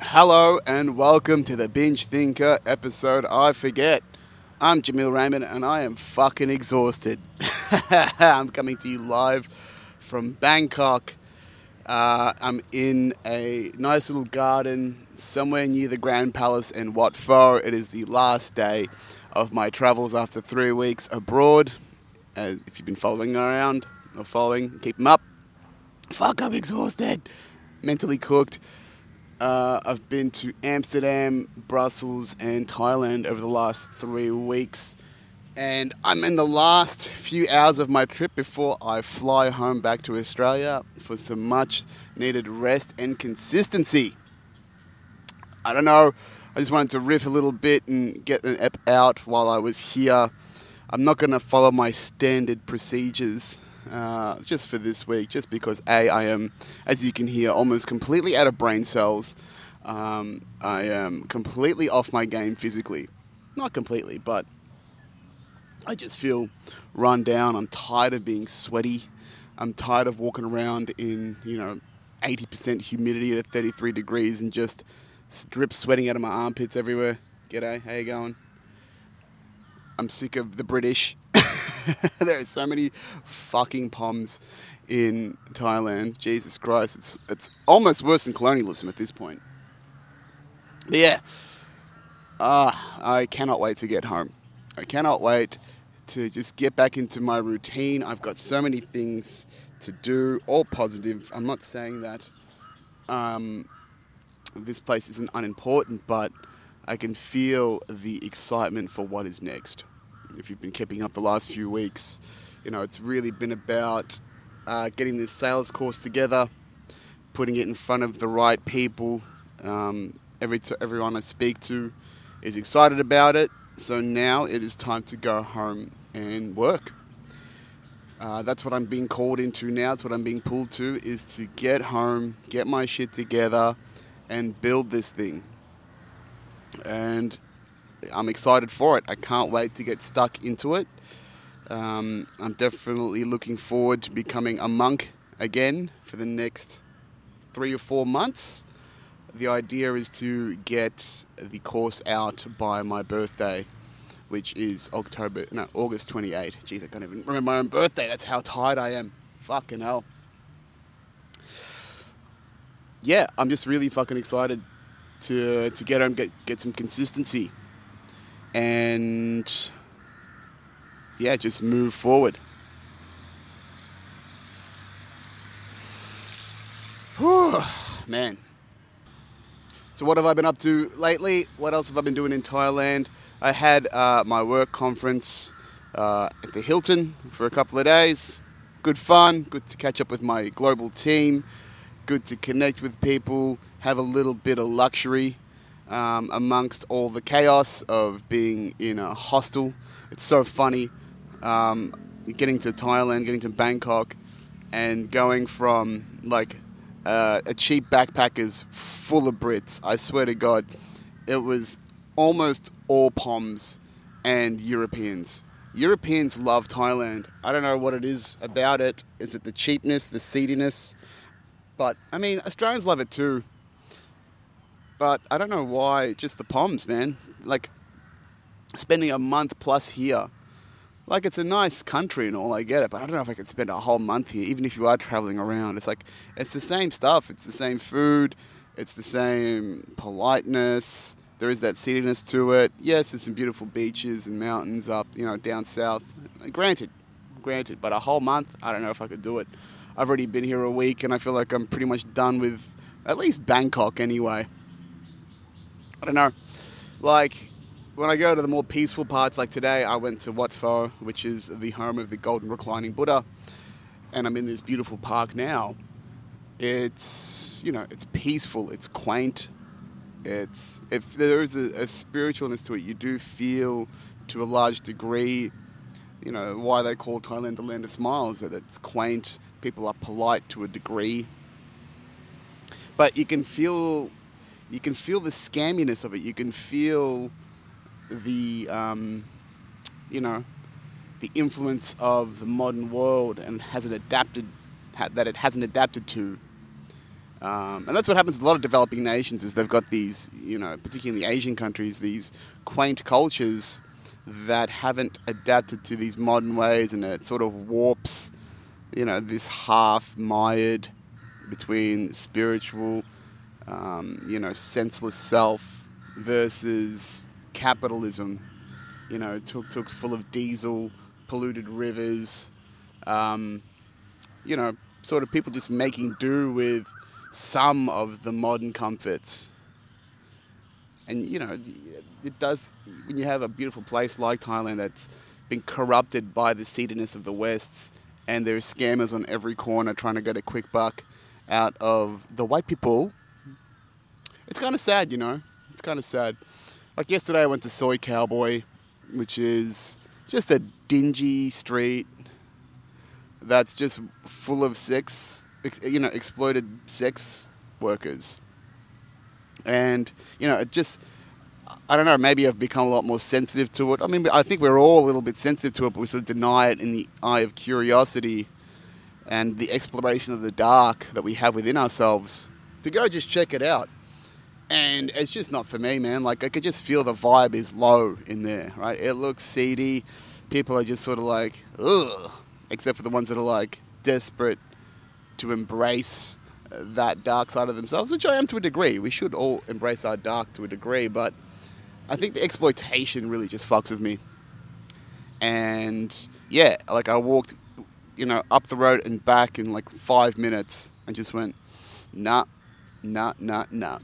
Hello and welcome to the Binge Thinker episode I Forget. I'm Jameel Rehman and I am fucking exhausted. I'm coming to you live from Bangkok. Uh, I'm in a nice little garden somewhere near the Grand Palace in Wat Pho. It is the last day of my travels after three weeks abroad. Uh, if you've been following around or following, keep them up. Fuck, I'm exhausted. Mentally cooked. Uh, I've been to Amsterdam, Brussels, and Thailand over the last three weeks. And I'm in the last few hours of my trip before I fly home back to Australia for some much needed rest and consistency. I don't know, I just wanted to riff a little bit and get an ep out while I was here. I'm not going to follow my standard procedures uh, just for this week, just because A, I am, as you can hear, almost completely out of brain cells. Um, I am completely off my game physically. Not completely, but I just feel run down. I'm tired of being sweaty. I'm tired of walking around in, you know, 80% humidity at 33 degrees and just drip sweating out of my armpits everywhere. G'day, how you going? I'm sick of the British. there are so many fucking poms in Thailand. Jesus Christ, it's it's almost worse than colonialism at this point. But yeah, ah, I cannot wait to get home. I cannot wait to just get back into my routine. I've got so many things to do, all positive. I'm not saying that um, this place isn't unimportant, but I can feel the excitement for what is next. If you've been keeping up the last few weeks, you know, it's really been about uh, getting this sales course together, putting it in front of the right people. Um, every everyone I speak to is excited about it. So now it is time to go home and work. Uh, that's what I'm being called into now. It's what I'm being pulled to is to get home, get my shit together, and build this thing. And I'm excited for it. I can't wait to get stuck into it. Um, I'm definitely looking forward to becoming a monk again for the next three or four months. The idea is to get the course out by my birthday, which is October, no, August 28. Jeez, I can't even remember my own birthday. That's how tired I am. Fucking hell. Yeah, I'm just really fucking excited to to get home, get get some consistency, and yeah, just move forward. Whew, man. So what have I been up to lately? What else have I been doing in Thailand? I had uh, my work conference uh, at the Hilton for a couple of days. Good fun. Good to catch up with my global team. Good to connect with people. Have a little bit of luxury um, amongst all the chaos of being in a hostel. It's so funny um, getting to Thailand, getting to Bangkok, and going from like uh, a cheap backpackers full of Brits. I swear to God, it was almost all Poms and Europeans. Europeans love Thailand. I don't know what it is about it. Is it the cheapness, the seediness? But I mean, Australians love it too. But I don't know why, just the Poms, man. Like spending a month plus here. Like it's a nice country and all, I get it, but I don't know if I could spend a whole month here, even if you are traveling around. It's like it's the same stuff. It's the same food. It's the same politeness. There is that seediness to it. Yes, there's some beautiful beaches and mountains up, you know, down south. Granted, granted, but a whole month, I don't know if I could do it. I've already been here a week, and I feel like I'm pretty much done with at least Bangkok anyway. I don't know. Like when I go to the more peaceful parts, like today, I went to Wat Pho, which is the home of the Golden Reclining Buddha, and I'm in this beautiful park now. It's you know, it's peaceful, it's quaint, it's if there is a, a spiritualness to it, you do feel to a large degree. You know why they call Thailand the land of smiles. That it's quaint, people are polite to a degree, but you can feel you can feel the scamminess of it. You can feel the um, you know the influence of the modern world and hasn't adapted that it hasn't adapted to Um, and that's what happens with a lot of developing nations is they've got these, you know, particularly Asian countries, these quaint cultures that haven't adapted to these modern ways and it sort of warps, you know, this half mired between spiritual, um, you know, senseless self versus capitalism, you know, tuk tuks full of diesel, polluted rivers, um, you know, sort of people just making do with some of the modern comforts. And you know, it does when you have a beautiful place like Thailand that's been corrupted by the seediness of the West, and there are scammers on every corner trying to get a quick buck out of the white people. It's kind of sad, you know. It's kind of sad. Like yesterday, I went to Soi Cowboy, which is just a dingy street that's just full of sex, you know, exploited sex workers. And, you know, it just, I don't know, maybe I've become a lot more sensitive to it. I mean, I think we're all a little bit sensitive to it, but we sort of deny it in the eye of curiosity and the exploration of the dark that we have within ourselves to go just check it out. And it's just not for me, man. Like, I could just feel the vibe is low in there, right? It looks seedy. People are just sort of like, ugh except for the ones that are like desperate to embrace uh, that dark side of themselves, which I am to a degree. We should all embrace our dark to a degree, but I think the exploitation really just fucks with me. And yeah, like I walked, you know, up the road and back in like five minutes and just went, nah, nah, nah, nah.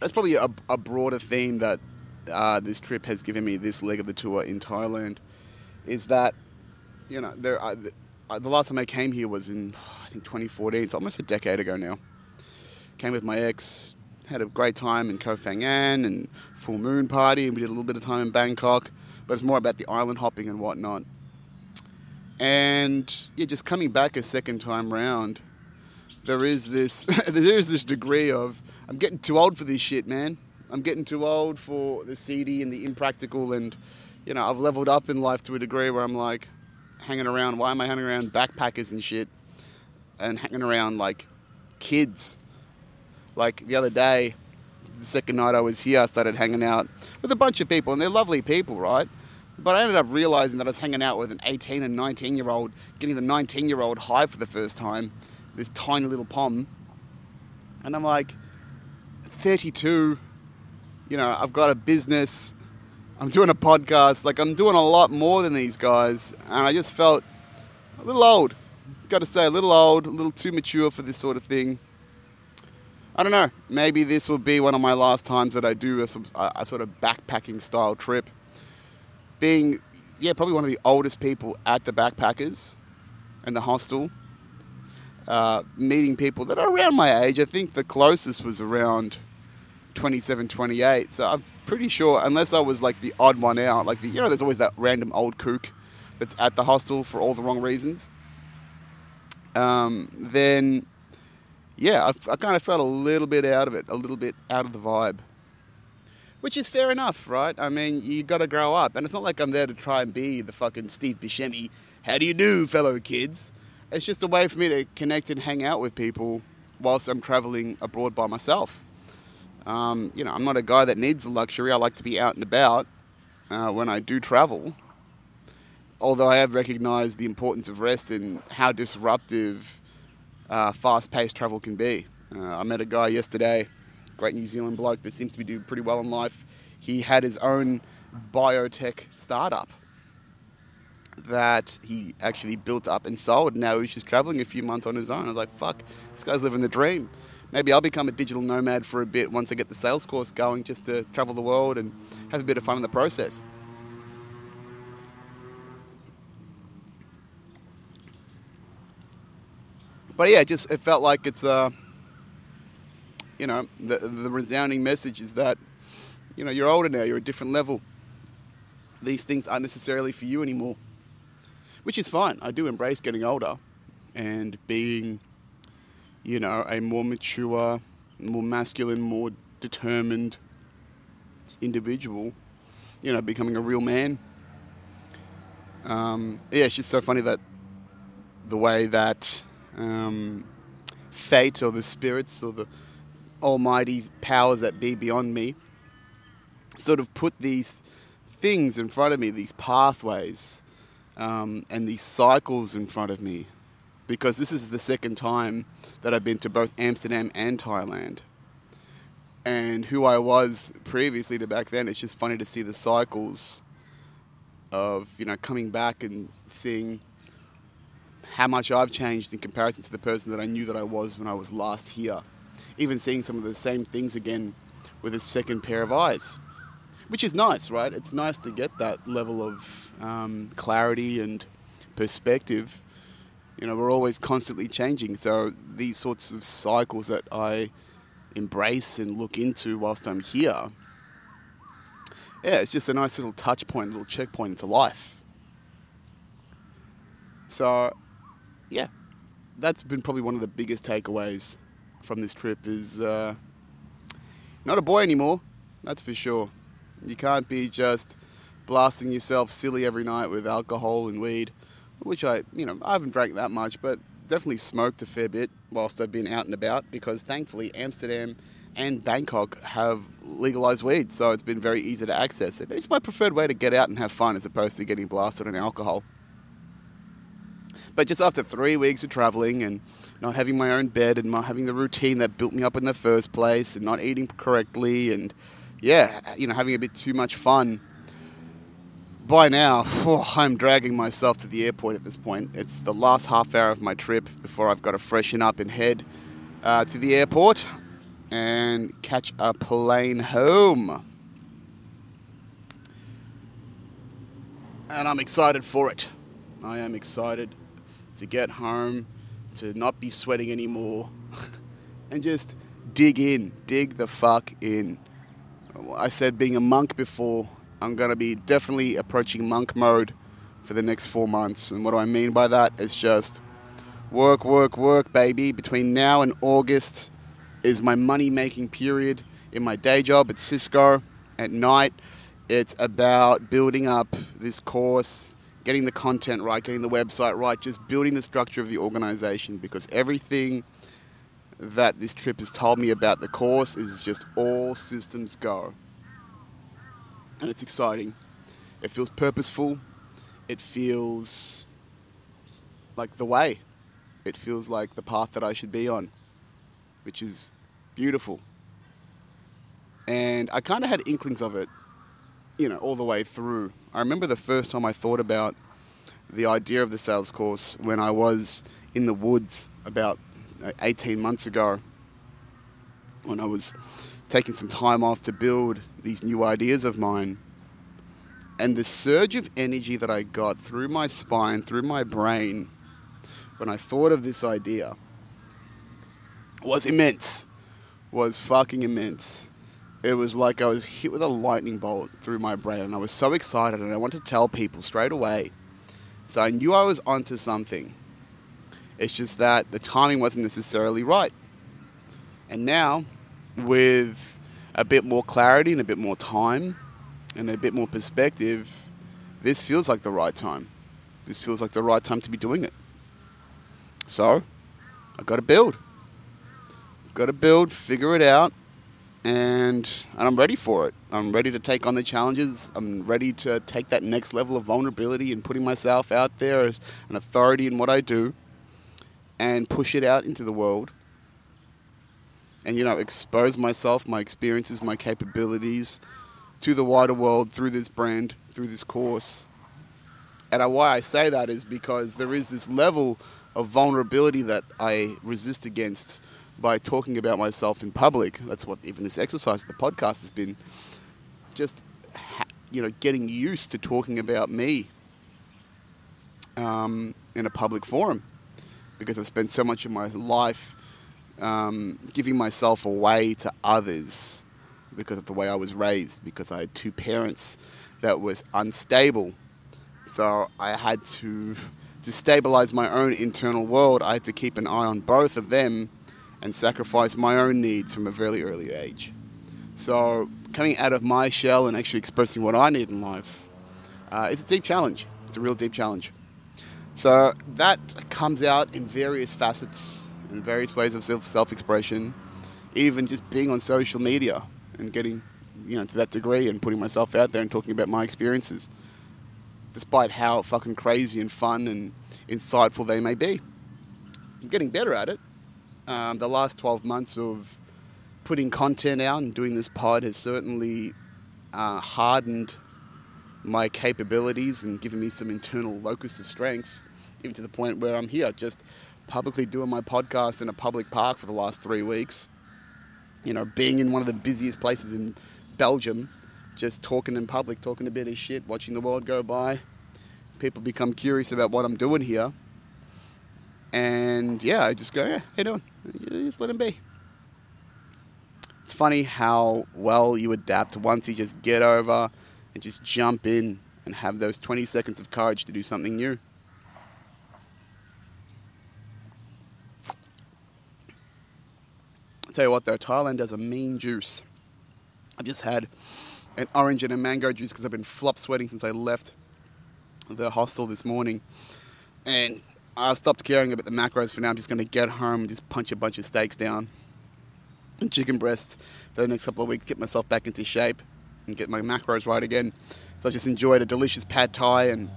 That's probably a, a broader theme that uh, this trip has given me this leg of the tour in Thailand is that you know, there. Uh, the last time I came here was in I think 2014. It's almost a decade ago now. Came with my ex, had a great time in Koh Phangan and full moon party, and we did a little bit of time in Bangkok. But it's more about the island hopping and whatnot. And yeah, just coming back a second time round, there is this there is this degree of I'm getting too old for this shit, man. I'm getting too old for the seedy and the impractical, and you know I've leveled up in life to a degree where I'm like, hanging around? Why am I hanging around backpackers and shit? And hanging around like kids. Like the other day, the second night I was here, I started hanging out with a bunch of people, and they're lovely people, right? But I ended up realizing that I was hanging out with an 18 and 19 year old, getting the 19 year old high for the first time, this tiny little pom. And I'm like, 32, you know, I've got a business, I'm doing a podcast. Like I'm doing a lot more than these guys, and I just felt a little old. Got to say, a little old, a little too mature for this sort of thing. I don't know. Maybe this will be one of my last times that I do a, a sort of backpacking style trip. Being, yeah, probably one of the oldest people at the backpackers and the hostel. Uh, meeting people that are around my age. I think the closest was around 27, 28. So I'm pretty sure, unless I was like the odd one out, like the, you know, there's always that random old kook that's at the hostel for all the wrong reasons. Um, then, yeah, I, I kind of felt a little bit out of it, a little bit out of the vibe. Which is fair enough, right? I mean, you got to grow up, and it's not like I'm there to try and be the fucking Steve Buscemi. How do you do, fellow kids? It's just a way for me to connect and hang out with people whilst I'm traveling abroad by myself. Um, you know, I'm not a guy that needs the luxury. I like to be out and about uh, when I do travel. Although I have recognized the importance of rest and how disruptive uh, fast paced travel can be. Uh, I met a guy yesterday, great New Zealand bloke that seems to be doing pretty well in life. He had his own biotech startup that he actually built up and sold. Now he's just traveling a few months on his own. I was like, fuck, this guy's living the dream maybe I'll become a digital nomad for a bit once I get the sales course going, just to travel the world and have a bit of fun in the process. But yeah, just it felt like it's uh, you know, the the resounding message is that, you know, you're older now, you're a different level. These things aren't necessarily for you anymore, which is fine. I do embrace getting older and being you know, a more mature, more masculine, more determined individual, you know, becoming a real man. Um, yeah, it's just so funny that the way that um, fate or the spirits or the almighty powers that be beyond me sort of put these things in front of me, these pathways um, and these cycles in front of me. Because this is the second time that I've been to both Amsterdam and Thailand. And who I was previously to back then, it's just funny to see the cycles of, you know, coming back and seeing how much I've changed in comparison to the person that I knew that I was when I was last here. Even seeing some of the same things again with a second pair of eyes, which is nice, right? It's nice to get that level of um, clarity and perspective. You know, we're always constantly changing, so these sorts of cycles that I embrace and look into whilst I'm here. Yeah, it's just a nice little touch point, little checkpoint into life. So, yeah, that's been probably one of the biggest takeaways from this trip is uh, not a boy anymore. That's for sure. You can't be just blasting yourself silly every night with alcohol and weed, which I, you know, I haven't drank that much, but definitely smoked a fair bit whilst I've been out and about because thankfully Amsterdam and Bangkok have legalized weed, so it's been very easy to access it. It's my preferred way to get out and have fun as opposed to getting blasted on alcohol. But just after three weeks of traveling and not having my own bed and not having the routine that built me up in the first place and not eating correctly and yeah, you know, having a bit too much fun. By now, oh, I'm dragging myself to the airport at this point. It's the last half hour of my trip before I've got to freshen up and head uh, to the airport and catch a plane home. And I'm excited for it. I am excited to get home, to not be sweating anymore, and just dig in, dig the fuck in. I said being a monk before, I'm going to be definitely approaching monk mode for the next four months. And what do I mean by that? It's just work, work, work, baby. Between now and August is my money making period in my day job at Cisco at night. It's about building up this course, getting the content right, getting the website right, just building the structure of the organization because everything that this trip has told me about the course is just all systems go. And it's exciting. It feels purposeful. It feels like the way. It feels like the path that I should be on, which is beautiful. And I kind of had inklings of it, you know, all the way through. I remember the first time I thought about the idea of the sales course when I was in the woods about uh, 18 months ago when I was taking some time off to build these new ideas of mine. And the surge of energy that I got through my spine, through my brain, when I thought of this idea was immense. Was fucking immense. It was like I was hit with a lightning bolt through my brain, and I was so excited, and I wanted to tell people straight away. So I knew I was onto something. It's just that the timing wasn't necessarily right. And now, with a bit more clarity and a bit more time and a bit more perspective, this feels like the right time. This feels like the right time to be doing it. So, I've got to build. Got to build, figure it out, and, and I'm ready for it. I'm ready to take on the challenges. I'm ready to take that next level of vulnerability and putting myself out there as an authority in what I do and push it out into the world and you know expose myself my experiences my capabilities to the wider world through this brand through this course. And why i say that is because there is this level of vulnerability that i resist against by talking about myself in public. That's what even this exercise the podcast has been. Just you know getting used to talking about me um, in a public forum because I've spent so much of my life um, giving myself away to others because of the way I was raised, because I had two parents that was unstable. So I had to to stabilize my own internal world. I had to keep an eye on both of them and sacrifice my own needs from a very early age. So coming out of my shell and actually expressing what I need in life uh, is a deep challenge. It's a real deep challenge. So that comes out in various facets and various ways of self expression, even just being on social media and getting, you know, to that degree and putting myself out there and talking about my experiences, despite how fucking crazy and fun and insightful they may be. I'm getting better at it. Um, the last 12 months of putting content out and doing this pod has certainly uh, hardened my capabilities and given me some internal locus of strength, even to the point where I'm here just publicly doing my podcast in a public park for the last three weeks. You know, being in one of the busiest places in Belgium, just talking in public, talking a bit of shit, watching the world go by. People become curious about what I'm doing here. And yeah, I just go, yeah, how you doing? Just let them be. It's funny how well you adapt once you just get over and just jump in and have those 20 seconds of courage to do something new. Tell you what though, Thailand has a mean juice. I just had an orange and a mango juice because I've been flop sweating since I left the hostel this morning. And I've stopped caring about the macros for now. I'm just going to get home and just punch a bunch of steaks down and chicken breasts for the next couple of weeks, get myself back into shape and get my macros right again. So I just enjoyed a delicious pad thai and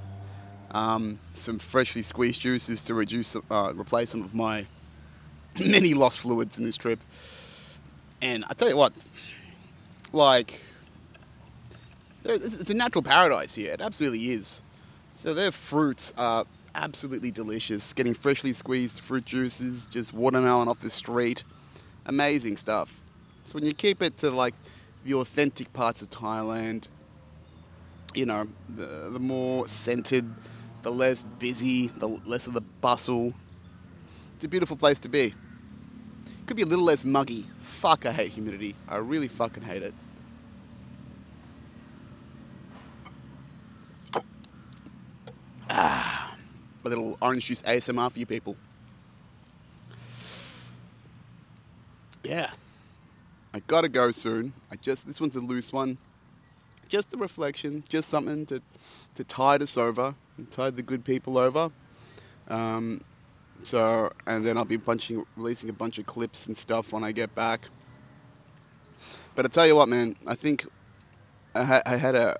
um, some freshly squeezed juices to reduce, uh, replace some of my many lost fluids in this trip. And I tell you what, like, it's a natural paradise here. It absolutely is. So their fruits are absolutely delicious. Getting freshly squeezed fruit juices, just watermelon off the street, amazing stuff. So when you keep it to like the authentic parts of Thailand, you know, the, the more centered, the less busy, the less of the bustle. It's a beautiful place to be. Could be a little less muggy. Fuck, I hate humidity. I really fucking hate it. Ah, a little orange juice ASMR for you people. Yeah. I gotta go soon. I just this one's a loose one. Just a reflection, just something to to tide us over, and tide the good people over. Um, so, and then I'll be bunching, releasing a bunch of clips and stuff when I get back. But I tell you what, man, I think I, ha- I had a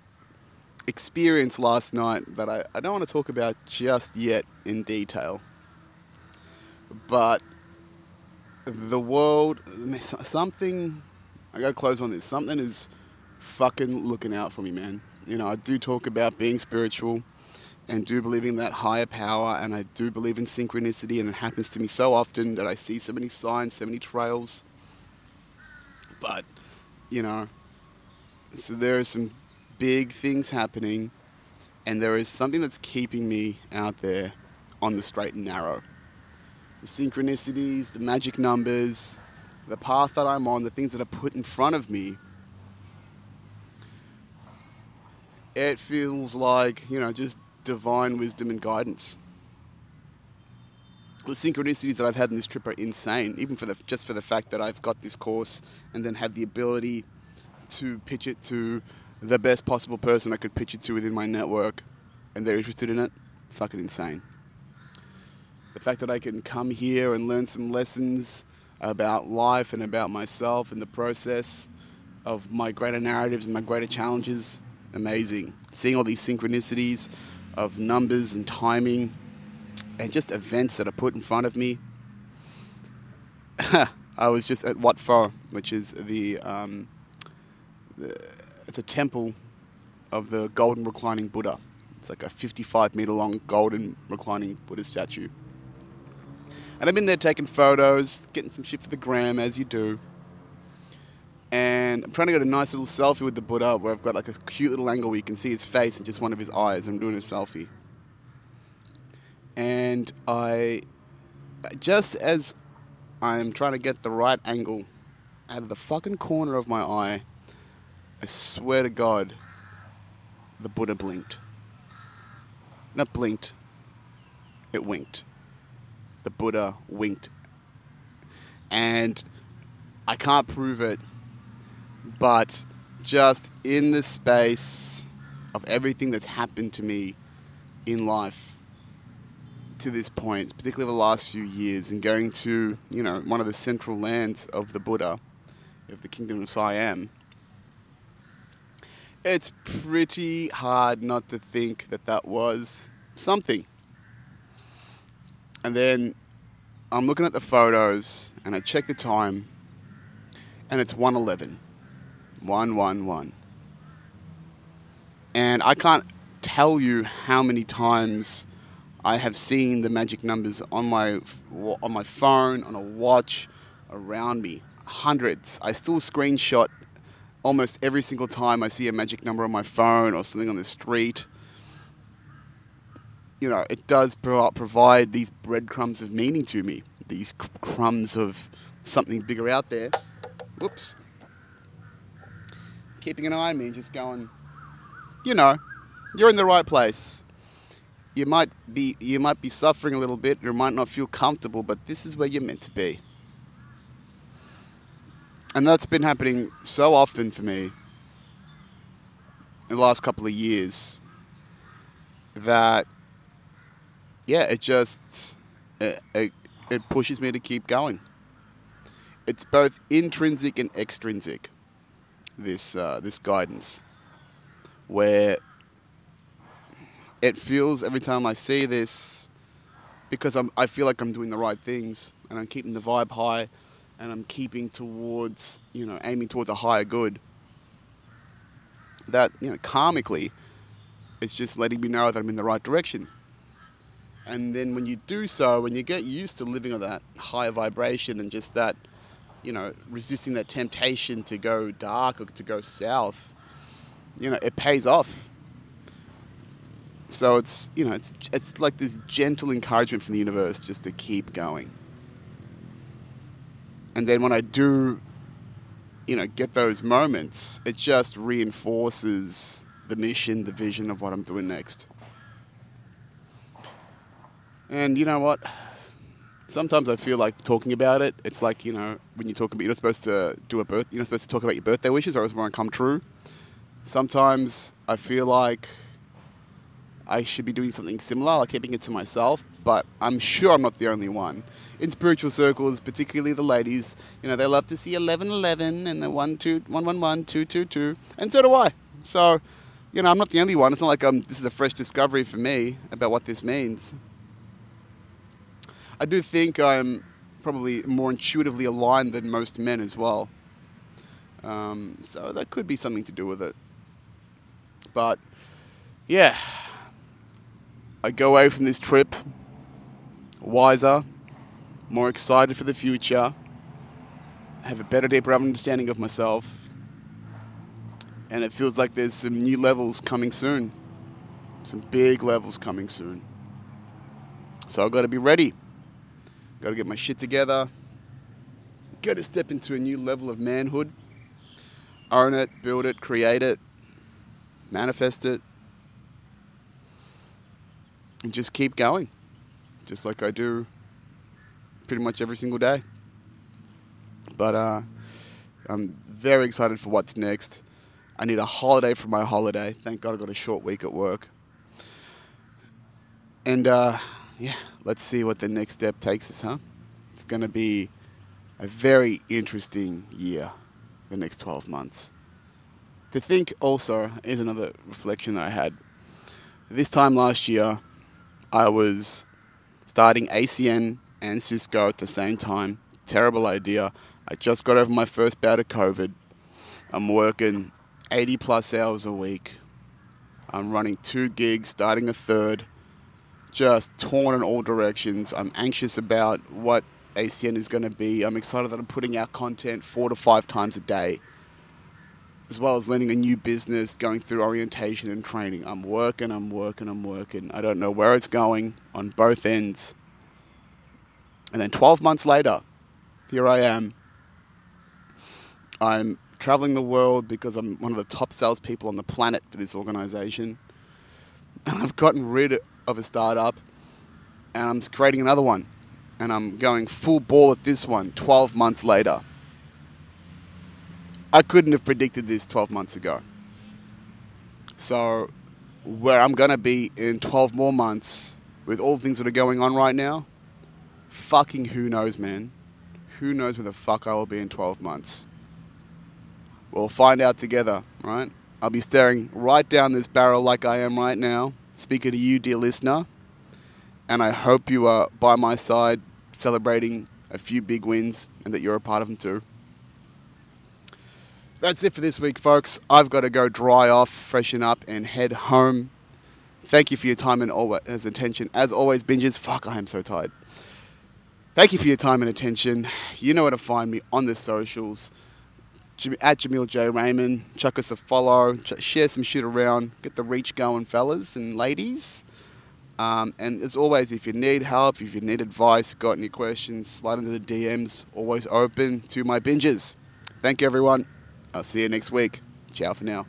experience last night that I, I don't want to talk about just yet in detail. But the world, something, I gotta close on this. Something is fucking looking out for me, man. You know, I do talk about being spiritual and do believe in that higher power, and I do believe in synchronicity, and it happens to me so often that I see so many signs, so many trails. But, you know, so there are some big things happening, and there is something that's keeping me out there on the straight and narrow the synchronicities, the magic numbers, the path that I'm on, the things that are put in front of me, it feels like, you know, just divine wisdom and guidance. The synchronicities that I've had in this trip are insane, even for the just for the fact that I've got this course and then have the ability to pitch it to the best possible person I could pitch it to within my network and they're interested in it. Fucking insane the fact that I can come here and learn some lessons about life and about myself and the process of my greater narratives and my greater challenges, amazing. Seeing all these synchronicities of numbers and timing and just events that are put in front of me. I was just at Wat Pho, which is the, um, the it's a temple of the golden reclining Buddha. It's like a 55 meter long golden reclining Buddha statue. And I'm in there taking photos, getting some shit for the gram, as you do. And I'm trying to get a nice little selfie with the Buddha where I've got like a cute little angle where you can see his face and just one of his eyes. I'm doing a selfie. And I, just as I'm trying to get the right angle out of the fucking corner of my eye, I swear to God, the Buddha blinked. Not blinked, it winked the Buddha winked. And I can't prove it, but just in the space of everything that's happened to me in life, to this point, particularly the last few years, and going to, you know, one of the central lands of the Buddha, of the kingdom of Siam, it's pretty hard not to think that that was something. And then I'm looking at the photos and I check the time and it's 111. 111. And I can't tell you how many times I have seen the magic numbers on my on my phone, on a watch, around me. Hundreds. I still screenshot almost every single time I see a magic number on my phone or something on the street. You know, it does provide these breadcrumbs of meaning to me. These crumbs of something bigger out there. Whoops. Keeping an eye on me and just going, you know, you're in the right place. You might be you might be suffering a little bit, you might not feel comfortable, but this is where you're meant to be. And that's been happening so often for me in the last couple of years that yeah, it just it, it, it pushes me to keep going. It's both intrinsic and extrinsic. This uh, this guidance, where it feels every time I see this, because I'm, I feel like I'm doing the right things and I'm keeping the vibe high and I'm keeping towards, you know, aiming towards a higher good. That, you know, karmically, it's just letting me know that I'm in the right direction. And then when you do so, when you get used to living on that higher vibration and just that, you know, resisting that temptation to go dark or to go south, you know, it pays off so it's you know it's it's like this gentle encouragement from the universe just to keep going. And then when I do, you know, get those moments, it just reinforces the mission, the vision of what I'm doing next. And you know what? Sometimes I feel like talking about it. It's like you know when you talk about you're not supposed to do a birth. You're not supposed to talk about your birthday wishes or it's won't come true. Sometimes I feel like I should be doing something similar, like keeping it to myself. But I'm sure I'm not the only one. In spiritual circles, particularly the ladies, you know, they love to see 1111 and the 111, 222, and so do I. So, you know, I'm not the only one. It's not like I'm, this is a fresh discovery for me about what this means. I do think I'm probably more intuitively aligned than most men as well. Um, so that could be something to do with it. But yeah, I go away from this trip wiser, more excited for the future, have a better, deeper understanding of myself, and it feels like there's some new levels coming soon. Some big levels coming soon. So I've got to be ready. Got to get my shit together. Got to step into a new level of manhood. Own it, build it, create it, manifest it, and just keep going, just like I do pretty much every single day. But uh, I'm very excited for what's next. I need a holiday from my holiday. Thank God I got a short week at work. And uh, yeah, let's see what the next step takes us, huh? It's going to be a very interesting year, the next 12 months. To think also is another reflection that I had. This time last year, I was starting ACN and Cisco at the same time. Terrible idea. I just got over my first bout of COVID. I'm working 80 plus hours a week. I'm running two gigs, starting a third. Just torn in all directions. I'm anxious about what ACN is going to be. I'm excited that I'm putting out content four to five times a day as well as learning a new business, going through orientation and training. I'm working, I'm working, I'm working. I don't know where it's going on both ends. And then 12 months later, here I am. I'm traveling the world because I'm one of the top salespeople on the planet for this organization. And I've gotten rid of a startup and I'm creating another one. And I'm going full ball at this one 12 months later. I couldn't have predicted this 12 months ago. So, where I'm going to be in 12 more months, with all the things that are going on right now, fucking who knows, man. Who knows where the fuck I will be in 12 months. We'll find out together, right? I'll be staring right down this barrel like I am right now, speaking to you, dear listener. And I hope you are by my side celebrating a few big wins and that you're a part of them too. That's it for this week, folks. I've got to go dry off, freshen up, and head home. Thank you for your time and always attention. As always, binges. Fuck, I am so tired. Thank you for your time and attention. You know where to find me on the socials. At Jameel J. Rehman. Chuck us a follow. Share some shit around. Get the reach going, fellas and ladies. Um, and as always, if you need help, if you need advice, got any questions, slide into the DMs. Always open to my binges. Thank you, everyone. I'll see you next week. Ciao for now.